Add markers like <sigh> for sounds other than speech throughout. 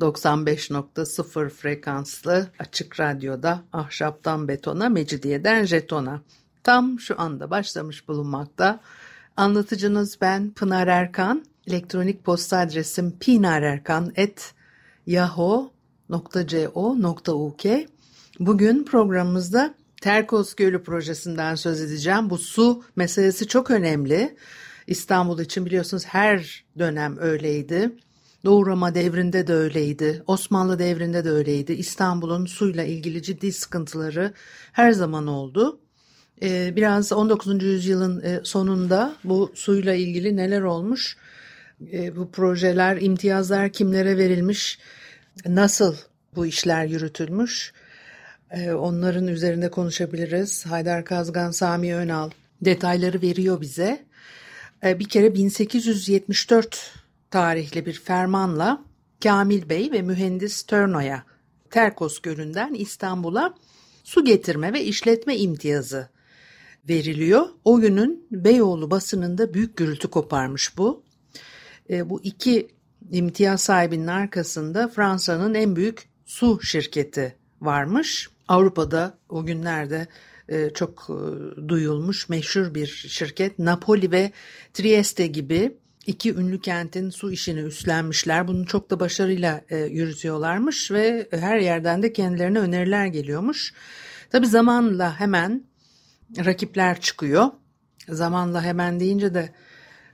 95.0 frekanslı açık radyoda ahşaptan betona, mecidiyeden jetona. Tam şu anda başlamış bulunmakta. Anlatıcınız ben Pınar Erkan. Elektronik posta adresim pinarerkan.yahoo.co.uk Bugün programımızda Terkos Gölü projesinden söz edeceğim. Bu su meselesi çok önemli. İstanbul için biliyorsunuz her dönem öyleydi. Doğu Roma devrinde de öyleydi. Osmanlı devrinde de öyleydi. İstanbul'un suyla ilgili ciddi sıkıntıları her zaman oldu. Ee, biraz 19. yüzyılın e, sonunda bu suyla ilgili neler olmuş? Ee, bu projeler, imtiyazlar kimlere verilmiş? Nasıl bu işler yürütülmüş? Ee, onların üzerinde konuşabiliriz. Haydar Kazgan, Sami Önal detayları veriyor bize. Bir kere 1874 tarihli bir fermanla Kamil Bey ve mühendis Törno'ya Terkos Gölü'nden İstanbul'a su getirme ve işletme imtiyazı veriliyor. O günün Beyoğlu basınında büyük gürültü koparmış bu. E, bu iki imtiyaz sahibinin arkasında Fransa'nın en büyük su şirketi varmış. Avrupa'da o günlerde e, çok e, duyulmuş meşhur bir şirket Napoli ve Trieste gibi iki ünlü kentin su işini üstlenmişler. Bunu çok da başarıyla e, yürütüyorlarmış ve her yerden de kendilerine öneriler geliyormuş. Tabi zamanla hemen rakipler çıkıyor. Zamanla hemen deyince de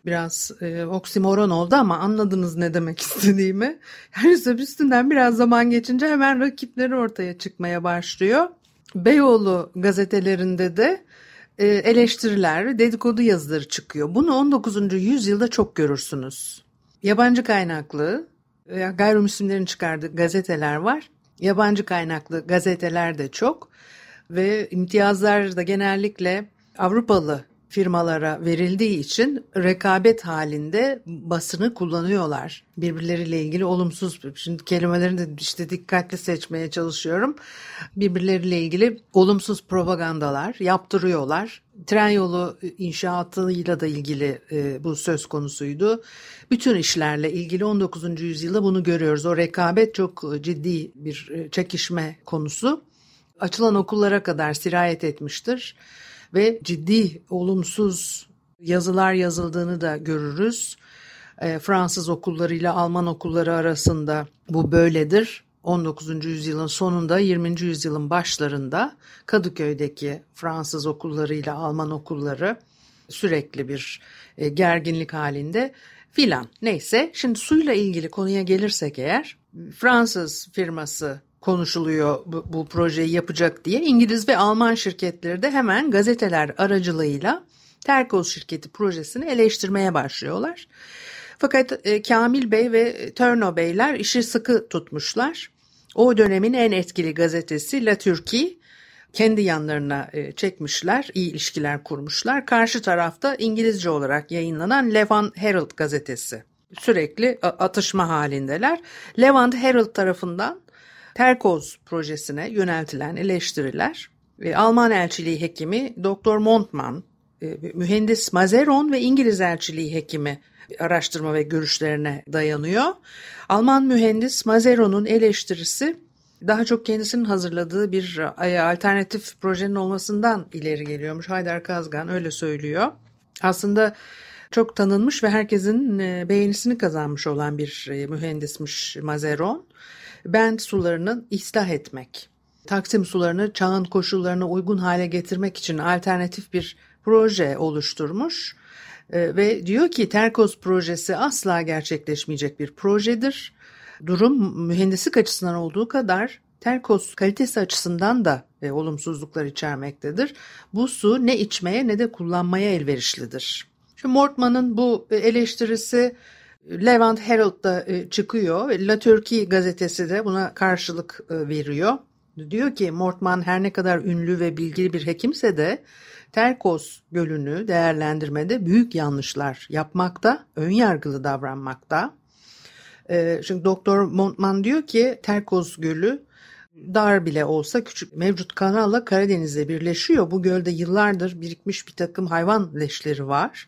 biraz e, oksimoron oldu ama anladınız ne demek <laughs> istediğimi. Yani üstünden biraz zaman geçince hemen rakipleri ortaya çıkmaya başlıyor. Beyoğlu gazetelerinde de e, eleştiriler, dedikodu yazıları çıkıyor. Bunu 19. yüzyılda çok görürsünüz. Yabancı kaynaklı, gayrimüslimlerin çıkardığı gazeteler var. Yabancı kaynaklı gazeteler de çok ve imtiyazlar da genellikle Avrupalı firmalara verildiği için rekabet halinde basını kullanıyorlar. Birbirleriyle ilgili olumsuz, şimdi kelimelerini de işte dikkatli seçmeye çalışıyorum. Birbirleriyle ilgili olumsuz propagandalar yaptırıyorlar. Tren yolu inşaatıyla da ilgili e, bu söz konusuydu. Bütün işlerle ilgili 19. yüzyılda bunu görüyoruz. O rekabet çok ciddi bir e, çekişme konusu. Açılan okullara kadar sirayet etmiştir ve ciddi olumsuz yazılar yazıldığını da görürüz. E, Fransız okullarıyla Alman okulları arasında bu böyledir. 19. yüzyılın sonunda 20. yüzyılın başlarında Kadıköy'deki Fransız okullarıyla Alman okulları sürekli bir e, gerginlik halinde filan. Neyse şimdi suyla ilgili konuya gelirsek eğer Fransız firması konuşuluyor bu, bu projeyi yapacak diye İngiliz ve Alman şirketleri de hemen gazeteler aracılığıyla Terkos şirketi projesini eleştirmeye başlıyorlar. Fakat e, Kamil Bey ve Törno Beyler işi sıkı tutmuşlar. O dönemin en etkili gazetesi La Turquie kendi yanlarına e, çekmişler, iyi ilişkiler kurmuşlar. Karşı tarafta İngilizce olarak yayınlanan Levant Herald gazetesi. Sürekli atışma halindeler. Levant Herald tarafından Terkoz projesine yöneltilen eleştiriler e, Alman elçiliği hekimi Dr. Montman, e, mühendis Mazeron ve İngiliz elçiliği hekimi araştırma ve görüşlerine dayanıyor. Alman mühendis Mazeron'un eleştirisi daha çok kendisinin hazırladığı bir e, alternatif projenin olmasından ileri geliyormuş. Haydar Kazgan öyle söylüyor. Aslında çok tanınmış ve herkesin beğenisini kazanmış olan bir mühendismiş Mazeron. Bent sularını ıslah etmek. Taksim sularını çağın koşullarına uygun hale getirmek için alternatif bir proje oluşturmuş e, ve diyor ki Terkos projesi asla gerçekleşmeyecek bir projedir. Durum mühendislik açısından olduğu kadar Terkos kalitesi açısından da e, olumsuzluklar içermektedir. Bu su ne içmeye ne de kullanmaya elverişlidir. Şu Mortman'ın bu eleştirisi Levant Herald'da e, çıkıyor. La Turkey gazetesi de buna karşılık e, veriyor. Diyor ki Mortman her ne kadar ünlü ve bilgili bir hekimse de Terkos Gölü'nü değerlendirmede büyük yanlışlar yapmakta, ön yargılı davranmakta. E, çünkü Doktor Montman diyor ki Terkos Gölü dar bile olsa küçük mevcut kanalla Karadeniz'le birleşiyor. Bu gölde yıllardır birikmiş bir takım hayvan leşleri var.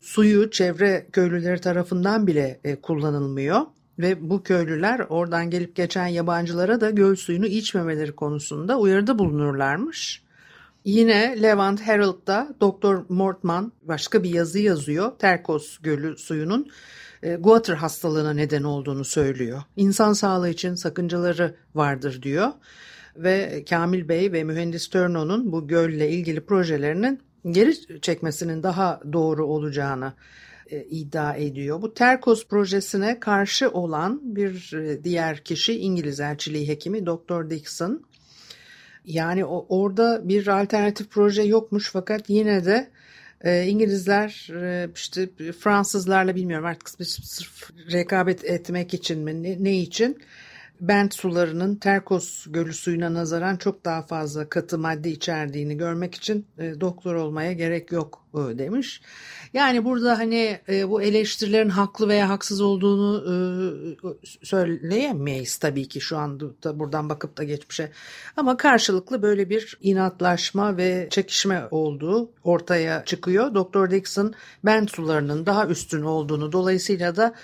Suyu çevre köylüleri tarafından bile e, kullanılmıyor ve bu köylüler oradan gelip geçen yabancılara da göl suyunu içmemeleri konusunda uyarıda bulunurlarmış. Yine Levant Herald'da Doktor Mortman başka bir yazı yazıyor. Terkos Gölü suyunun e, guatr hastalığına neden olduğunu söylüyor. İnsan sağlığı için sakıncaları vardır diyor. Ve Kamil Bey ve mühendis Törno'nun bu gölle ilgili projelerinin geri çekmesinin daha doğru olacağını e, iddia ediyor. Bu Terkos projesine karşı olan bir e, diğer kişi İngiliz elçiliği hekimi Dr. Dixon. Yani o, orada bir alternatif proje yokmuş fakat yine de e, İngilizler e, işte Fransızlarla bilmiyorum artık sırf rekabet etmek için mi ne, ne için Bent sularının Terkos Gölü suyuna nazaran çok daha fazla katı madde içerdiğini görmek için e, doktor olmaya gerek yok demiş. Yani burada hani e, bu eleştirilerin haklı veya haksız olduğunu e, söyleyemeyiz tabii ki şu anda buradan bakıp da geçmişe. Ama karşılıklı böyle bir inatlaşma ve çekişme olduğu ortaya çıkıyor. Doktor Dixon Bent sularının daha üstün olduğunu dolayısıyla da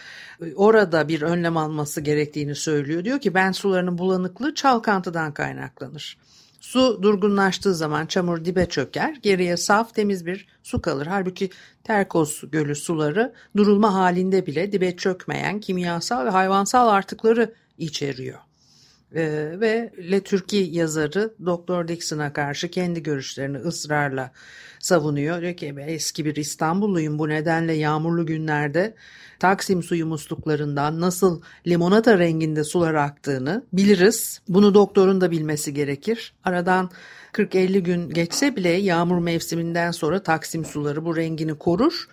orada bir önlem alması gerektiğini söylüyor. Diyor ki ben sularının bulanıklığı çalkantıdan kaynaklanır. Su durgunlaştığı zaman çamur dibe çöker, geriye saf temiz bir su kalır. Halbuki Terkos Gölü suları durulma halinde bile dibe çökmeyen kimyasal ve hayvansal artıkları içeriyor. Ee, ve Le Türkiye yazarı Doktor Dixon'a karşı kendi görüşlerini ısrarla savunuyor. Diyor ki eski bir İstanbulluyum bu nedenle yağmurlu günlerde Taksim suyu musluklarından nasıl limonata renginde sular aktığını biliriz. Bunu doktorun da bilmesi gerekir. Aradan 40-50 gün geçse bile yağmur mevsiminden sonra Taksim suları bu rengini korur.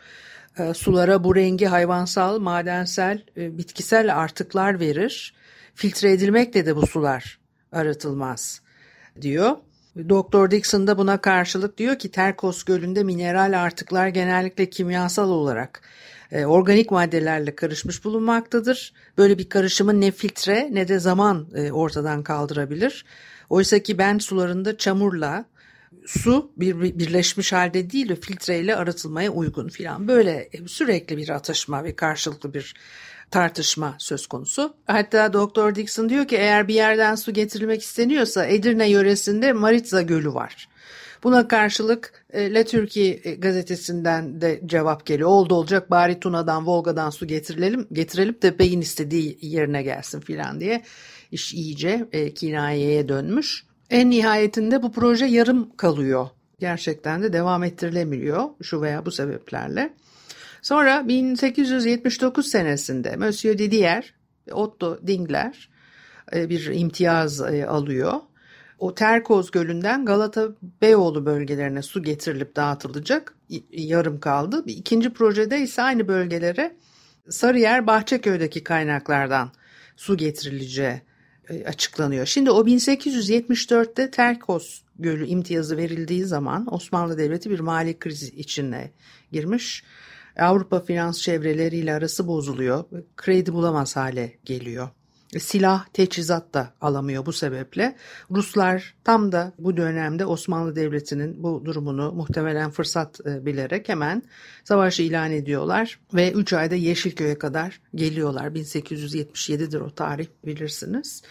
E, sulara bu rengi hayvansal, madensel, e, bitkisel artıklar verir. Filtre edilmekle de bu sular arıtılmaz diyor. Doktor Dixon da buna karşılık diyor ki Terkos Gölü'nde mineral artıklar genellikle kimyasal olarak e, organik maddelerle karışmış bulunmaktadır. Böyle bir karışımı ne filtre ne de zaman e, ortadan kaldırabilir. Oysa ki ben sularında çamurla su bir, birleşmiş halde değil de filtreyle arıtılmaya uygun filan. Böyle sürekli bir atışma ve karşılıklı bir tartışma söz konusu. Hatta Doktor Dixon diyor ki eğer bir yerden su getirilmek isteniyorsa Edirne yöresinde Maritza Gölü var. Buna karşılık e, La Türkiye e, gazetesinden de cevap geliyor. Oldu olacak bari Tuna'dan Volga'dan su getirelim, getirelim de beyin istediği yerine gelsin filan diye iş iyice e, kinayeye dönmüş. En nihayetinde bu proje yarım kalıyor. Gerçekten de devam ettirilemiyor şu veya bu sebeplerle. Sonra 1879 senesinde Monsieur Didier, Otto Dingler e, bir imtiyaz e, alıyor. O Terkoz Gölü'nden Galata Beyoğlu bölgelerine su getirilip dağıtılacak. Yarım kaldı. İkinci projede ise aynı bölgelere Sarıyer Bahçeköy'deki kaynaklardan su getirileceği e, açıklanıyor. Şimdi o 1874'te Terkos Gölü imtiyazı verildiği zaman Osmanlı Devleti bir mali krizi içine girmiş. Avrupa finans çevreleriyle arası bozuluyor. Kredi bulamaz hale geliyor. Silah, teçhizat da alamıyor bu sebeple. Ruslar tam da bu dönemde Osmanlı Devleti'nin bu durumunu muhtemelen fırsat e, bilerek hemen savaşı ilan ediyorlar ve 3 ayda Yeşilköy'e kadar geliyorlar. 1877'dir o tarih bilirsiniz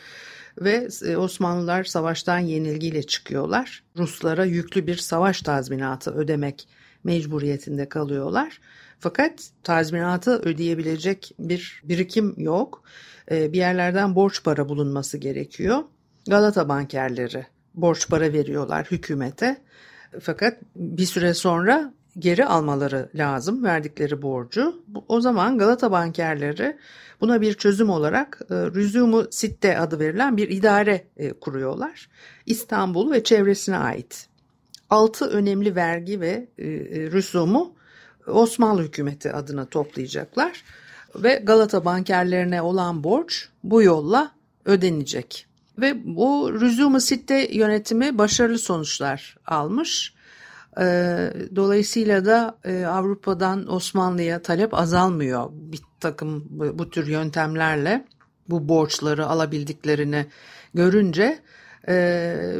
ve e, Osmanlılar savaştan yenilgiyle çıkıyorlar. Ruslara yüklü bir savaş tazminatı ödemek mecburiyetinde kalıyorlar. Fakat tazminatı ödeyebilecek bir birikim yok. Ee, bir yerlerden borç para bulunması gerekiyor. Galata bankerleri borç para veriyorlar hükümete. Fakat bir süre sonra geri almaları lazım verdikleri borcu. O zaman Galata bankerleri buna bir çözüm olarak e, Rüzumu Sitte adı verilen bir idare e, kuruyorlar. İstanbul ve çevresine ait. Altı önemli vergi ve e, rüsumu Osmanlı hükümeti adına toplayacaklar. ve Galata bankerlerine olan borç bu yolla ödenecek. Ve bu Rüzum-ı Sitte yönetimi başarılı sonuçlar almış. Ee, dolayısıyla da e, Avrupa'dan Osmanlı'ya talep azalmıyor bir takım bu tür yöntemlerle bu borçları alabildiklerini görünce e,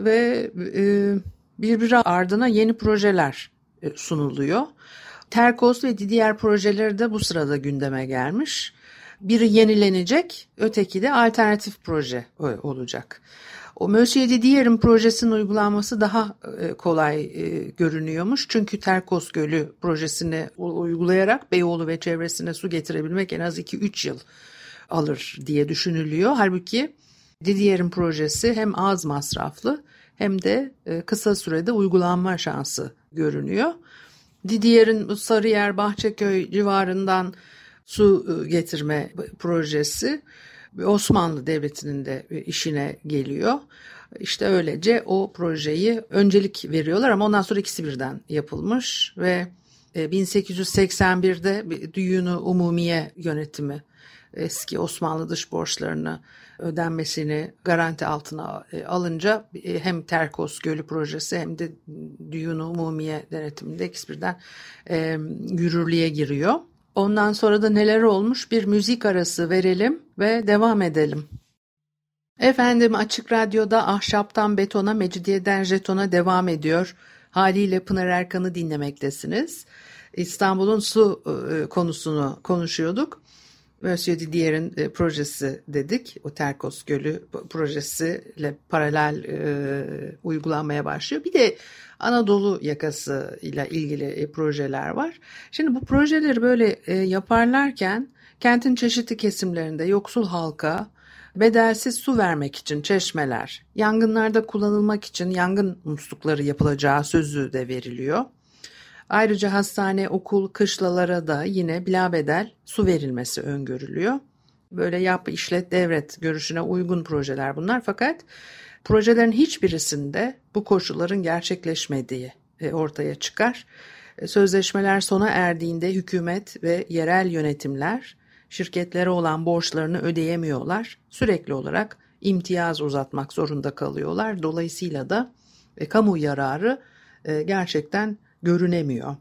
ve e, birbiri ardına yeni projeler sunuluyor. Terkos ve diğer projeleri de bu sırada gündeme gelmiş. Biri yenilenecek, öteki de alternatif proje olacak. O Monsieur Didier'in projesinin uygulanması daha e, kolay e, görünüyormuş. Çünkü Terkos Gölü projesini uygulayarak Beyoğlu ve çevresine su getirebilmek en az 2-3 yıl alır diye düşünülüyor. Halbuki Didier'in projesi hem az masraflı hem de e, kısa sürede uygulanma şansı görünüyor. Didier'in Sarıyer, Bahçeköy civarından su getirme projesi Osmanlı Devleti'nin de işine geliyor. İşte öylece o projeyi öncelik veriyorlar ama ondan sonra ikisi birden yapılmış ve 1881'de e, Düğünü Umumiye yönetimi eski Osmanlı dış borçlarını ödenmesini garanti altına e, alınca e, hem Terkos Gölü projesi hem de Düğünü Umumiye denetiminde ikisi birden yürürlüğe giriyor. Ondan sonra da neler olmuş bir müzik arası verelim ve devam edelim. Efendim Açık Radyo'da ahşaptan betona, mecidiyeden jetona devam ediyor. Haliyle Pınar Erkan'ı dinlemektesiniz. İstanbul'un su e, konusunu konuşuyorduk. Monsieur Didier'in e, projesi dedik. O Terkos Gölü projesiyle paralel e, uygulanmaya başlıyor. Bir de Anadolu yakası ile ilgili e, projeler var. Şimdi bu projeleri böyle e, yaparlarken kentin çeşitli kesimlerinde yoksul halka bedelsiz su vermek için çeşmeler, yangınlarda kullanılmak için yangın muslukları yapılacağı sözü de veriliyor. Ayrıca hastane, okul, kışlalara da yine bilabedel su verilmesi öngörülüyor. Böyle yap, işlet, devret görüşüne uygun projeler bunlar fakat projelerin hiçbirisinde bu koşulların gerçekleşmediği e, ortaya çıkar. E, sözleşmeler sona erdiğinde hükümet ve yerel yönetimler şirketlere olan borçlarını ödeyemiyorlar. Sürekli olarak imtiyaz uzatmak zorunda kalıyorlar. Dolayısıyla da e, kamu yararı e, gerçekten görünemiyor.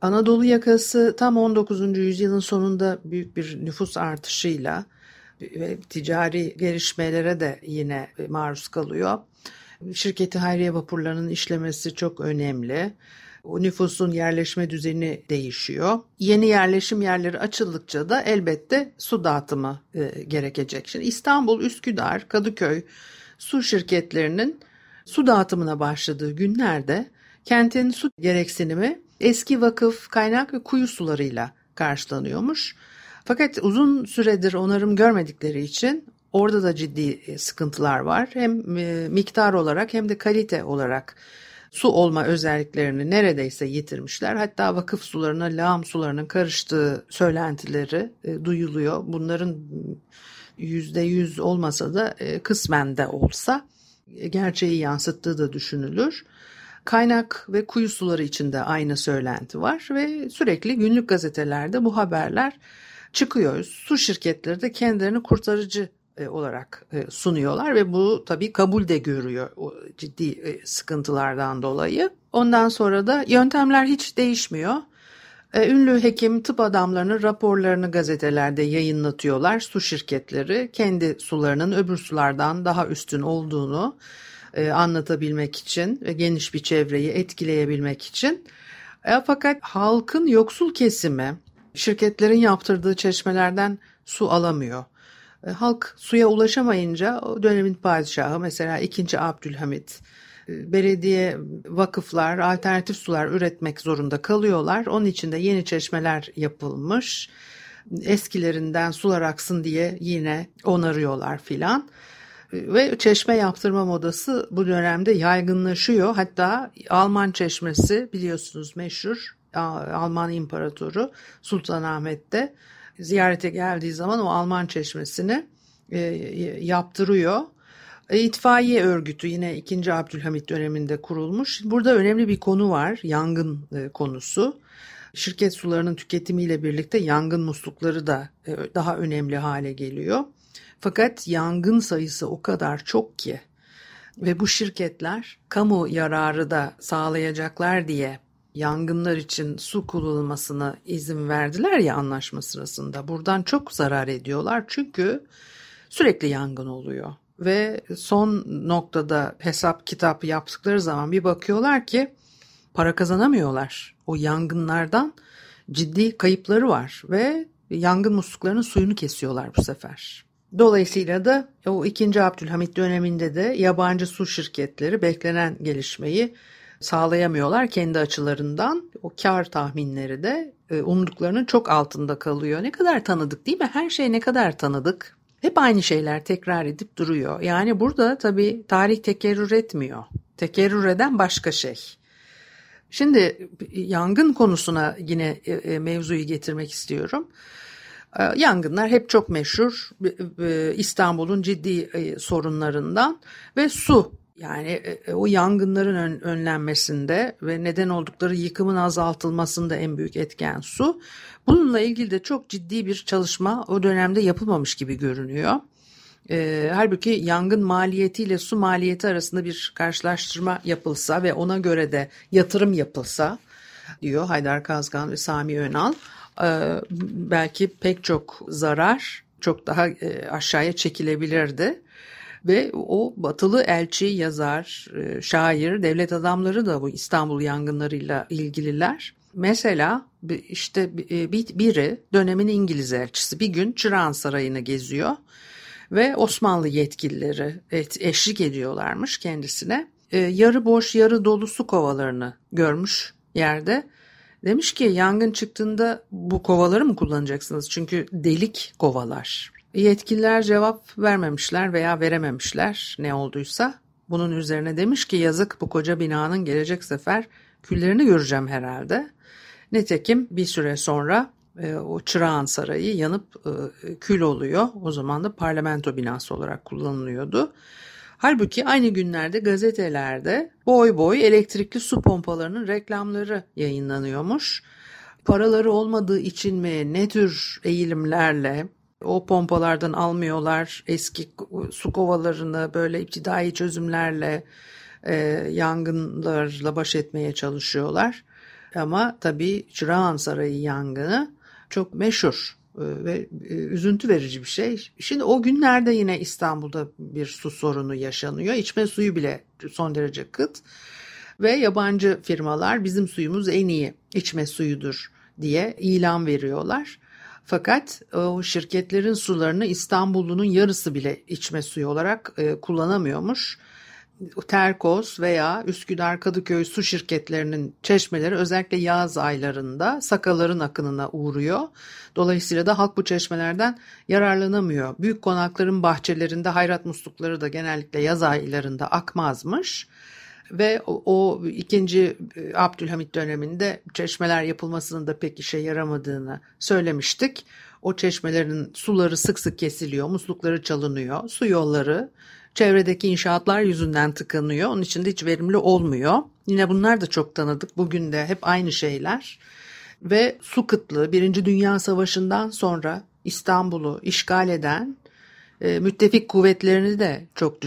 Anadolu yakası tam 19. yüzyılın sonunda büyük bir nüfus artışıyla ve ticari gelişmelere de yine maruz kalıyor. Şirketi hayriye vapurlarının işlemesi çok önemli. O nüfusun yerleşme düzeni değişiyor. Yeni yerleşim yerleri açıldıkça da elbette su dağıtımı e, gerekecek. Şimdi İstanbul, Üsküdar, Kadıköy su şirketlerinin su dağıtımına başladığı günlerde kentin su gereksinimi eski vakıf, kaynak ve kuyu sularıyla karşılanıyormuş. Fakat uzun süredir onarım görmedikleri için orada da ciddi e, sıkıntılar var. Hem e, miktar olarak hem de kalite olarak su olma özelliklerini neredeyse yitirmişler. Hatta vakıf sularına lağım sularının karıştığı söylentileri e, duyuluyor. Bunların yüzde yüz olmasa da kısmen de olsa gerçeği yansıttığı da düşünülür. Kaynak ve kuyu suları içinde aynı söylenti var ve sürekli günlük gazetelerde bu haberler çıkıyor. Su şirketleri de kendilerini kurtarıcı e, olarak e, sunuyorlar ve bu tabii kabul de görüyor o ciddi e, sıkıntılardan dolayı. Ondan sonra da yöntemler hiç değişmiyor. Ünlü hekim tıp adamlarının raporlarını gazetelerde yayınlatıyorlar. Su şirketleri kendi sularının öbür sulardan daha üstün olduğunu anlatabilmek için ve geniş bir çevreyi etkileyebilmek için. Fakat halkın yoksul kesimi şirketlerin yaptırdığı çeşmelerden su alamıyor. E, halk suya ulaşamayınca o dönemin padişahı mesela 2. Abdülhamit e, belediye vakıflar alternatif sular üretmek zorunda kalıyorlar. Onun için de yeni çeşmeler yapılmış. Eskilerinden sular aksın diye yine onarıyorlar filan. Ve çeşme yaptırma modası bu dönemde yaygınlaşıyor. Hatta Alman çeşmesi biliyorsunuz meşhur Alman İmparatoru Sultanahmet'te ziyarete geldiği zaman o Alman çeşmesini e, yaptırıyor. E, itfaiye örgütü yine 2. Abdülhamit döneminde kurulmuş. Burada önemli bir konu var, yangın e, konusu. Şirket sularının tüketimiyle birlikte yangın muslukları da daha önemli hale geliyor. Fakat yangın sayısı o kadar çok ki ve bu şirketler kamu yararı da sağlayacaklar diye yangınlar için su kullanılmasına izin verdiler ya anlaşma sırasında. Buradan çok zarar ediyorlar çünkü sürekli yangın oluyor. Ve son noktada hesap kitap yaptıkları zaman bir bakıyorlar ki para kazanamıyorlar. O yangınlardan ciddi kayıpları var ve yangın musluklarının suyunu kesiyorlar bu sefer. Dolayısıyla da o 2. Abdülhamit döneminde de yabancı su şirketleri beklenen gelişmeyi sağlayamıyorlar kendi açılarından. O kar tahminleri de e, umduklarının çok altında kalıyor. Ne kadar tanıdık değil mi? Her şey ne kadar tanıdık. Hep aynı şeyler tekrar edip duruyor. Yani burada tabii tarih tekerrür etmiyor. Tekerrür eden başka şey. Şimdi yangın konusuna yine e, e, mevzuyu getirmek istiyorum. Yangınlar hep çok meşhur İstanbul'un ciddi sorunlarından ve su yani e, e, o yangınların önlenmesinde ve neden oldukları yıkımın azaltılmasında en büyük etken su. Bununla ilgili de çok ciddi bir çalışma o dönemde yapılmamış gibi görünüyor. E, halbuki yangın maliyetiyle su maliyeti arasında bir karşılaştırma yapılsa ve ona göre de yatırım yapılsa diyor Haydar Kazgan ve Sami Önal. E, belki pek çok zarar çok daha e, aşağıya çekilebilirdi. Ve o batılı elçi, yazar, e, şair, devlet adamları da bu İstanbul yangınlarıyla ilgililer. Mesela işte biri dönemin İngiliz elçisi bir gün Çırağan Sarayı'nı geziyor ve Osmanlı yetkilileri eşlik ediyorlarmış kendisine. Yarı boş yarı dolu su kovalarını görmüş yerde. Demiş ki yangın çıktığında bu kovaları mı kullanacaksınız? Çünkü delik kovalar. Yetkililer cevap vermemişler veya verememişler ne olduysa. Bunun üzerine demiş ki yazık bu koca binanın gelecek sefer küllerini göreceğim herhalde. Nitekim bir süre sonra e, o Çırağan Sarayı yanıp e, kül oluyor. O zaman da parlamento binası olarak kullanılıyordu. Halbuki aynı günlerde gazetelerde boy boy elektrikli su pompalarının reklamları yayınlanıyormuş. Paraları olmadığı için mi ne tür eğilimlerle o pompalardan almıyorlar. Eski su kovalarını böyle iptidai çözümlerle e, yangınlarla baş etmeye çalışıyorlar. Ama tabii Çırağan Sarayı yangını çok meşhur ve e, üzüntü verici bir şey. Şimdi o günlerde yine İstanbul'da bir su sorunu yaşanıyor. İçme suyu bile son derece kıt ve yabancı firmalar bizim suyumuz en iyi içme suyudur diye ilan veriyorlar. Fakat o şirketlerin sularını İstanbullunun yarısı bile içme suyu olarak e, kullanamıyormuş. Terkos veya Üsküdar Kadıköy su şirketlerinin çeşmeleri özellikle yaz aylarında sakaların akınına uğruyor. Dolayısıyla da halk bu çeşmelerden yararlanamıyor. Büyük konakların bahçelerinde hayrat muslukları da genellikle yaz aylarında akmazmış ve o, o ikinci e, Abdülhamit döneminde çeşmeler yapılmasının da pek işe yaramadığını söylemiştik. O çeşmelerin suları sık sık kesiliyor, muslukları çalınıyor, su yolları çevredeki inşaatlar yüzünden tıkanıyor. Onun için de hiç verimli olmuyor. Yine bunlar da çok tanıdık. Bugün de hep aynı şeyler. Ve su kıtlığı Birinci Dünya Savaşı'ndan sonra İstanbul'u işgal eden e, müttefik kuvvetlerini de çok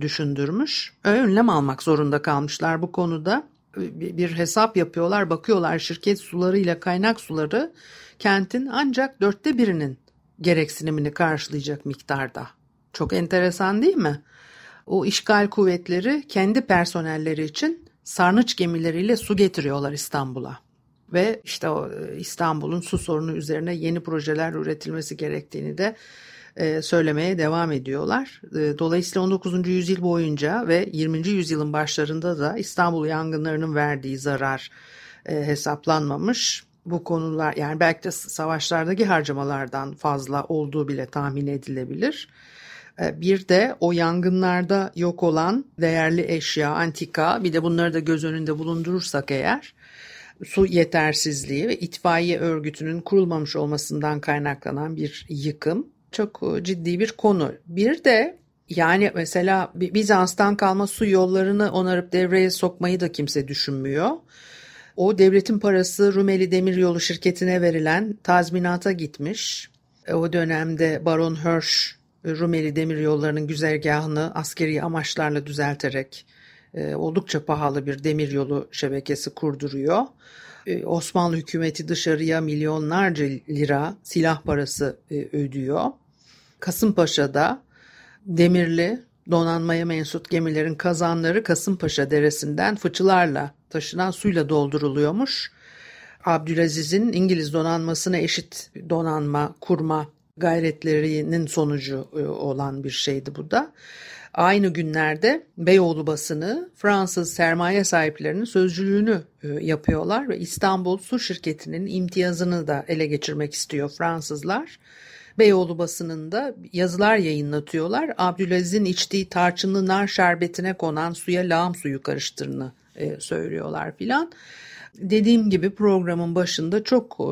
düşündürmüş. Önlem almak zorunda kalmışlar bu konuda. Bir hesap yapıyorlar, bakıyorlar şirket sularıyla kaynak suları kentin ancak dörtte birinin gereksinimini karşılayacak miktarda. Çok enteresan değil mi? O işgal kuvvetleri kendi personelleri için sarnıç gemileriyle su getiriyorlar İstanbul'a. Ve işte o e, İstanbul'un su sorunu üzerine yeni projeler üretilmesi gerektiğini de e, söylemeye devam ediyorlar. E, dolayısıyla 19. yüzyıl boyunca ve 20. yüzyılın başlarında da İstanbul yangınlarının verdiği zarar hesaplanmamış. Bu konular yani belki de savaşlardaki harcamalardan fazla olduğu bile tahmin edilebilir. Bir de o yangınlarda yok olan değerli eşya, antika bir de bunları da göz önünde bulundurursak eğer su yetersizliği ve itfaiye örgütünün kurulmamış olmasından kaynaklanan bir yıkım çok e, ciddi bir konu. Bir de Yani mesela Bizans'tan kalma su yollarını onarıp devreye sokmayı da kimse düşünmüyor. O devletin parası Rumeli Demiryolu şirketine verilen tazminata gitmiş. E, o dönemde Baron Hirsch Rumeli Demiryolları'nın güzergahını askeri amaçlarla düzelterek e, oldukça pahalı bir demiryolu şebekesi kurduruyor. E, Osmanlı hükümeti dışarıya milyonlarca lira silah parası ödüyor. Kasımpaşa'da demirli donanmaya mensup gemilerin kazanları Kasımpaşa Deresi'nden fıçılarla taşınan suyla dolduruluyormuş. Abdülaziz'in İngiliz donanmasına eşit donanma kurma gayretlerinin sonucu e, olan bir şeydi bu da. Aynı günlerde Beyoğlu basını Fransız sermaye sahiplerinin sözcülüğünü e, yapıyorlar ve İstanbul Su Şirketi'nin imtiyazını da ele geçirmek istiyor Fransızlar. Beyoğlu basınında yazılar yayınlatıyorlar. Abdülaziz'in içtiği tarçınlı nar şerbetine konan suya lağım suyu karıştırını e, söylüyorlar filan. Dediğim gibi programın başında çok e,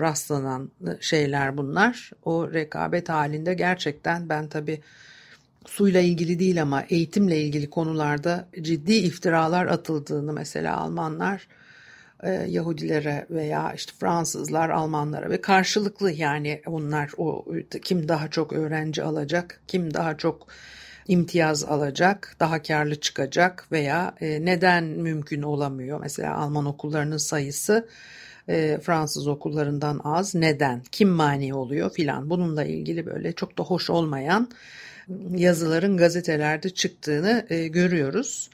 rastlanan şeyler bunlar. O rekabet halinde gerçekten ben tabii suyla ilgili değil ama eğitimle ilgili konularda ciddi iftiralar atıldığını mesela Almanlar e, Yahudilere veya işte Fransızlar Almanlara ve karşılıklı yani onlar o kim daha çok öğrenci alacak, kim daha çok imtiyaz alacak, daha karlı çıkacak veya e, neden mümkün olamıyor? Mesela Alman okullarının sayısı e, Fransız okullarından az. Neden? Kim mani oluyor filan. Bununla ilgili böyle çok da hoş olmayan yazıların gazetelerde çıktığını e, görüyoruz.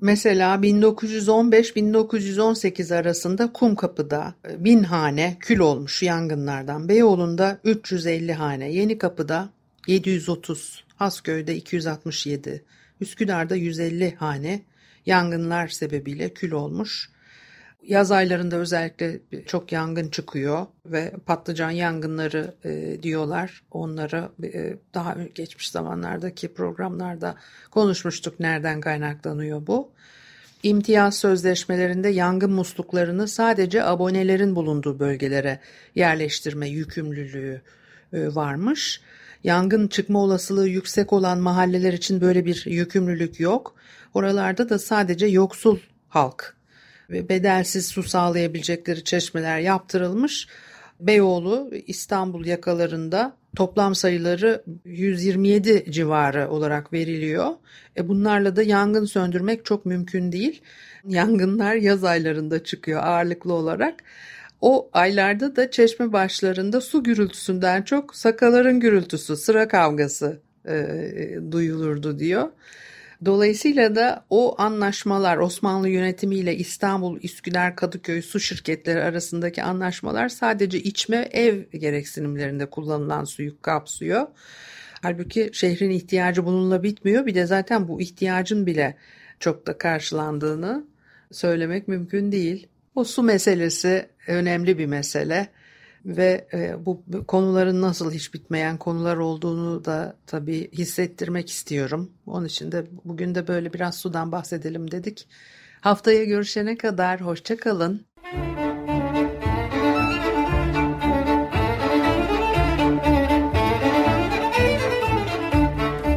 Mesela 1915-1918 arasında Kumkapı'da bin hane kül olmuş yangınlardan. Beyoğlu'nda 350 hane, Yeni Kapı'da 730, Hasköy'de 267, Üsküdar'da 150 hane yangınlar sebebiyle kül olmuş. Yaz aylarında özellikle çok yangın çıkıyor ve patlıcan yangınları e, diyorlar. Onları e, daha geçmiş zamanlardaki programlarda konuşmuştuk nereden kaynaklanıyor bu. İmtiyaz sözleşmelerinde yangın musluklarını sadece abonelerin bulunduğu bölgelere yerleştirme yükümlülüğü e, varmış. Yangın çıkma olasılığı yüksek olan mahalleler için böyle bir yükümlülük yok. Oralarda da sadece yoksul halk ve bedelsiz su sağlayabilecekleri çeşmeler yaptırılmış. Beyoğlu İstanbul yakalarında toplam sayıları 127 civarı olarak veriliyor. E bunlarla da yangın söndürmek çok mümkün değil. Yangınlar yaz aylarında çıkıyor ağırlıklı olarak. O aylarda da çeşme başlarında su gürültüsünden çok sakaların gürültüsü, sıra kavgası e, duyulurdu diyor. Dolayısıyla da o anlaşmalar Osmanlı yönetimiyle İstanbul, Üsküdar, Kadıköy su şirketleri arasındaki anlaşmalar sadece içme ev gereksinimlerinde kullanılan suyu kapsıyor. Halbuki şehrin ihtiyacı bununla bitmiyor. Bir de zaten bu ihtiyacın bile çok da karşılandığını söylemek mümkün değil. O su meselesi önemli bir mesele ve e, bu konuların nasıl hiç bitmeyen konular olduğunu da tabii hissettirmek istiyorum. Onun için de bugün de böyle biraz sudan bahsedelim dedik. Haftaya görüşene kadar hoşça kalın.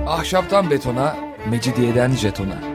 Ahşaptan betona, mecidiyeden jetona.